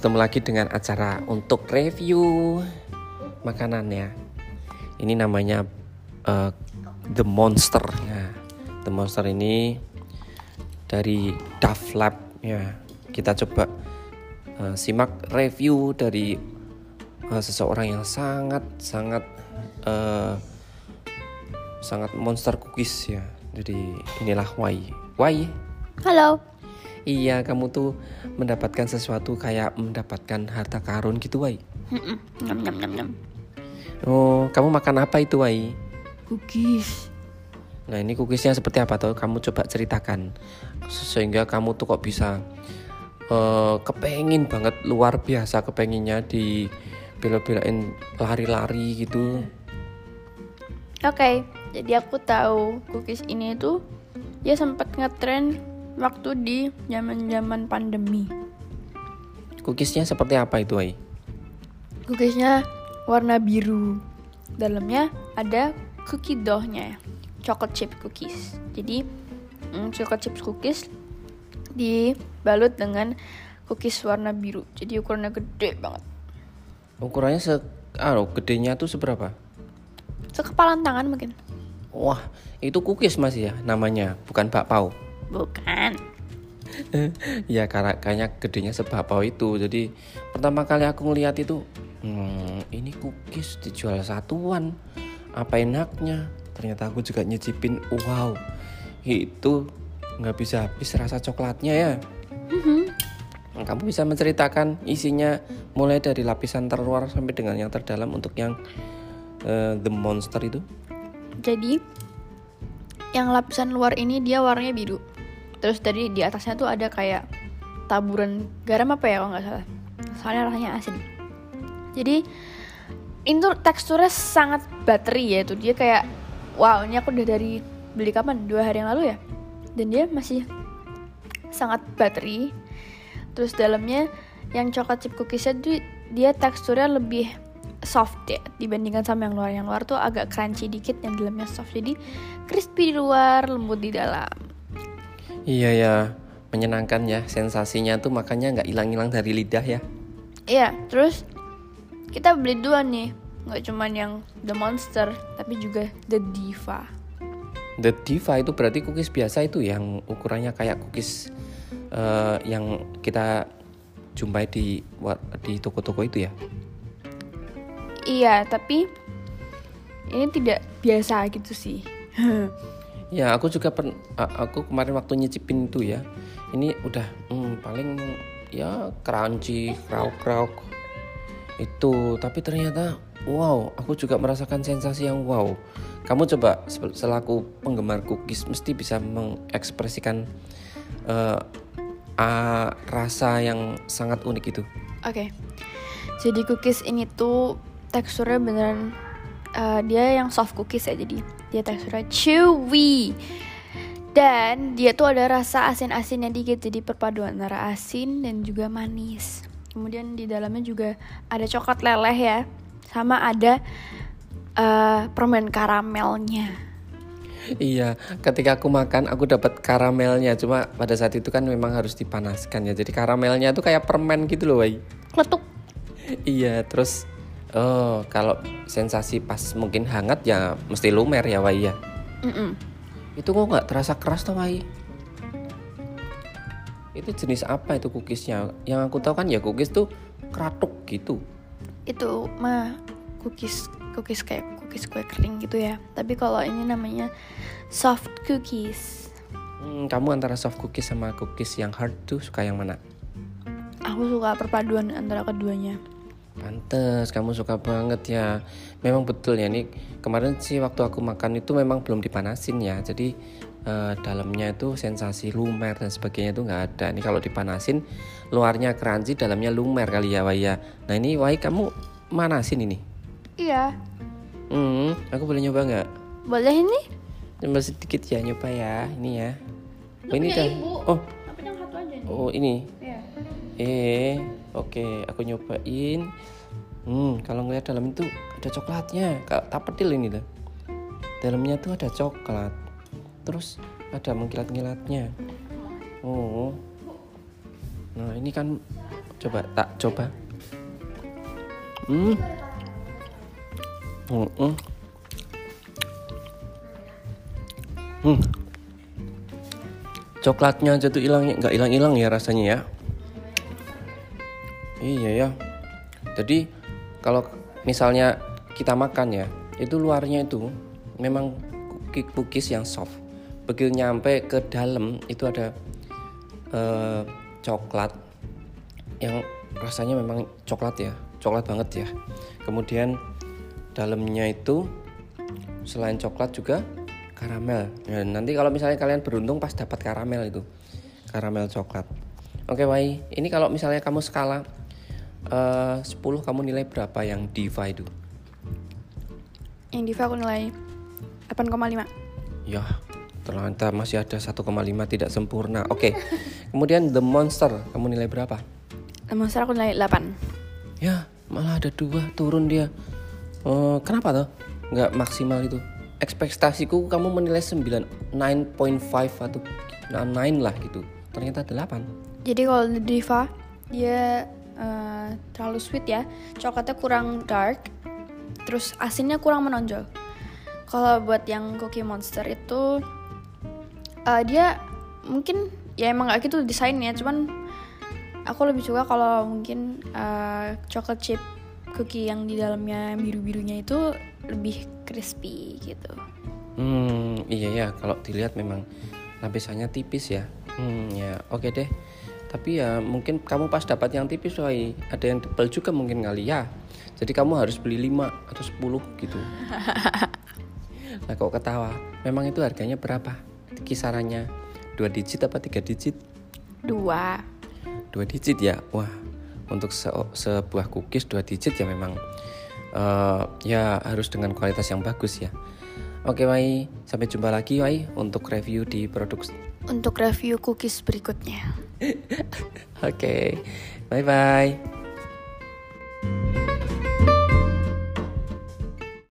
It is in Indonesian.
bertemu lagi dengan acara untuk review makanan ya. Ini namanya uh, The Monster ya. The Monster ini dari Duff Lab ya. Kita coba uh, simak review dari uh, seseorang yang sangat sangat uh, sangat monster cookies ya. Jadi inilah Wai. Wai. Halo. Iya, kamu tuh mendapatkan sesuatu kayak mendapatkan harta karun gitu, Wai. Oh, kamu makan apa itu, Wai? Cookies. Nah, ini cookiesnya seperti apa tuh? Kamu coba ceritakan. Sehingga kamu tuh kok bisa uh, kepengin banget luar biasa kepenginnya di bela-belain lari-lari gitu. Oke, okay, jadi aku tahu cookies ini tuh dia sempat ngetrend waktu di zaman-zaman pandemi. Cookiesnya seperti apa itu, Ai? Cookiesnya warna biru. Dalamnya ada cookie dough-nya, chocolate chip cookies. Jadi mm, chocolate chip cookies dibalut dengan cookies warna biru. Jadi ukurannya gede banget. Ukurannya se ah, gedenya tuh seberapa? Sekepalan tangan mungkin. Wah, itu cookies masih ya namanya, bukan bakpao. Bukan. ya karena kayaknya gedenya sebapau itu. Jadi pertama kali aku ngeliat itu, hmm, ini cookies dijual satuan. Apa enaknya? Ternyata aku juga nyicipin, wow, itu nggak bisa habis rasa coklatnya ya. Mm-hmm. Kamu bisa menceritakan isinya mulai dari lapisan terluar sampai dengan yang terdalam untuk yang uh, the monster itu? Jadi yang lapisan luar ini dia warnanya biru terus dari di atasnya tuh ada kayak taburan garam apa ya kalau nggak salah. Soalnya rasanya asin. Jadi ini tuh teksturnya sangat bateri ya itu. Dia kayak wow ini aku udah dari beli kapan? Dua hari yang lalu ya? Dan dia masih sangat bateri terus dalamnya yang coklat chip cookiesnya tuh dia teksturnya lebih soft ya. Dibandingkan sama yang luar. Yang luar tuh agak crunchy dikit yang dalamnya soft. Jadi crispy di luar lembut di dalam Iya ya, menyenangkan ya sensasinya tuh makanya nggak hilang-hilang dari lidah ya. Iya, terus kita beli dua nih, nggak cuman yang The Monster, tapi juga The Diva. The Diva itu berarti cookies biasa itu yang ukurannya kayak cookies uh, yang kita jumpai di di toko-toko itu ya. Iya, tapi ini tidak biasa gitu sih. Ya aku juga pen, aku kemarin waktu nyicipin itu ya. Ini udah hmm, paling ya crunchy, krauk-krauk itu. Tapi ternyata wow, aku juga merasakan sensasi yang wow. Kamu coba selaku penggemar cookies mesti bisa mengekspresikan uh, uh, rasa yang sangat unik itu. Oke. Okay. Jadi cookies ini tuh teksturnya beneran uh, dia yang soft cookies ya jadi dia teksturnya chewy dan dia tuh ada rasa asin-asinnya dikit jadi perpaduan antara asin dan juga manis kemudian di dalamnya juga ada coklat leleh ya sama ada uh, permen karamelnya Iya, ketika aku makan aku dapat karamelnya. Cuma pada saat itu kan memang harus dipanaskan ya. Jadi karamelnya tuh kayak permen gitu loh, Wai. Kletuk. iya, terus Oh, kalau sensasi pas mungkin hangat ya mesti lumer ya Wai ya. Itu kok nggak terasa keras tuh Wai? Itu jenis apa itu cookiesnya? Yang aku tahu kan ya cookies tuh kratuk gitu. Itu mah cookies cookies kayak cookies kue kering gitu ya. Tapi kalau ini namanya soft cookies. Hmm, kamu antara soft cookies sama cookies yang hard tuh suka yang mana? Aku suka perpaduan antara keduanya. Pantes, kamu suka banget ya. Memang betul ya nih. Kemarin sih waktu aku makan itu memang belum dipanasin ya. Jadi uh, dalamnya itu sensasi lumer dan sebagainya itu nggak ada. Ini kalau dipanasin, luarnya crunchy, dalamnya lumer kali ya, Waya. Nah ini Wai kamu manasin ini? Iya. Hmm, aku boleh nyoba nggak? Boleh ini? Coba sedikit ya nyoba ya, ini ya. Oh, ini kan? Oh. Oh ini. Iya. Eh. Oke, aku nyobain. Hmm, kalau ngeliat dalam itu ada coklatnya, kayak tapedil ini lah. Dalamnya tuh ada coklat. Terus ada mengkilat-ngilatnya. Oh. Nah, ini kan Coba tak coba. Hmm. Hmm. Hmm. hmm. Coklatnya aja tuh hilang nggak hilang-hilang ya rasanya ya. Iya ya. Jadi kalau misalnya kita makan ya, itu luarnya itu memang cookies yang soft. Begitu nyampe ke dalam itu ada uh, coklat yang rasanya memang coklat ya, coklat banget ya. Kemudian dalamnya itu selain coklat juga karamel. Ya, nanti kalau misalnya kalian beruntung pas dapat karamel itu, karamel coklat. Oke, Wai. Ini kalau misalnya kamu skala uh, 10 kamu nilai berapa yang Diva itu? Yang Diva aku nilai 8,5. Ya, ternyata masih ada 1,5 tidak sempurna. Oke. Kemudian The Monster, kamu nilai berapa? The Monster aku nilai 8. Ya, malah ada dua turun dia. Uh, kenapa tuh? Nggak maksimal itu ekspektasiku kamu menilai 9 9.5 atau 9 lah gitu ternyata 8 jadi kalau Diva dia uh, terlalu sweet ya coklatnya kurang dark terus asinnya kurang menonjol kalau buat yang Cookie Monster itu uh, dia mungkin ya emang gak gitu desainnya cuman aku lebih suka kalau mungkin uh, chocolate chip cookie yang di dalamnya biru-birunya itu lebih crispy gitu. Hmm, iya ya, kalau dilihat memang lapisannya tipis ya. Hmm, ya, oke deh. Tapi ya mungkin kamu pas dapat yang tipis, woy, ada yang tebal juga mungkin kali ya. Jadi kamu harus beli 5 atau 10 gitu. nah kok ketawa? Memang itu harganya berapa? Kisarannya dua digit apa tiga digit? Dua. Dua digit ya? Wah, untuk se sebuah cookies dua digit ya memang uh, ya harus dengan kualitas yang bagus ya. Oke Wai, sampai jumpa lagi Wai untuk review di produk untuk review cookies berikutnya. Oke, bye bye.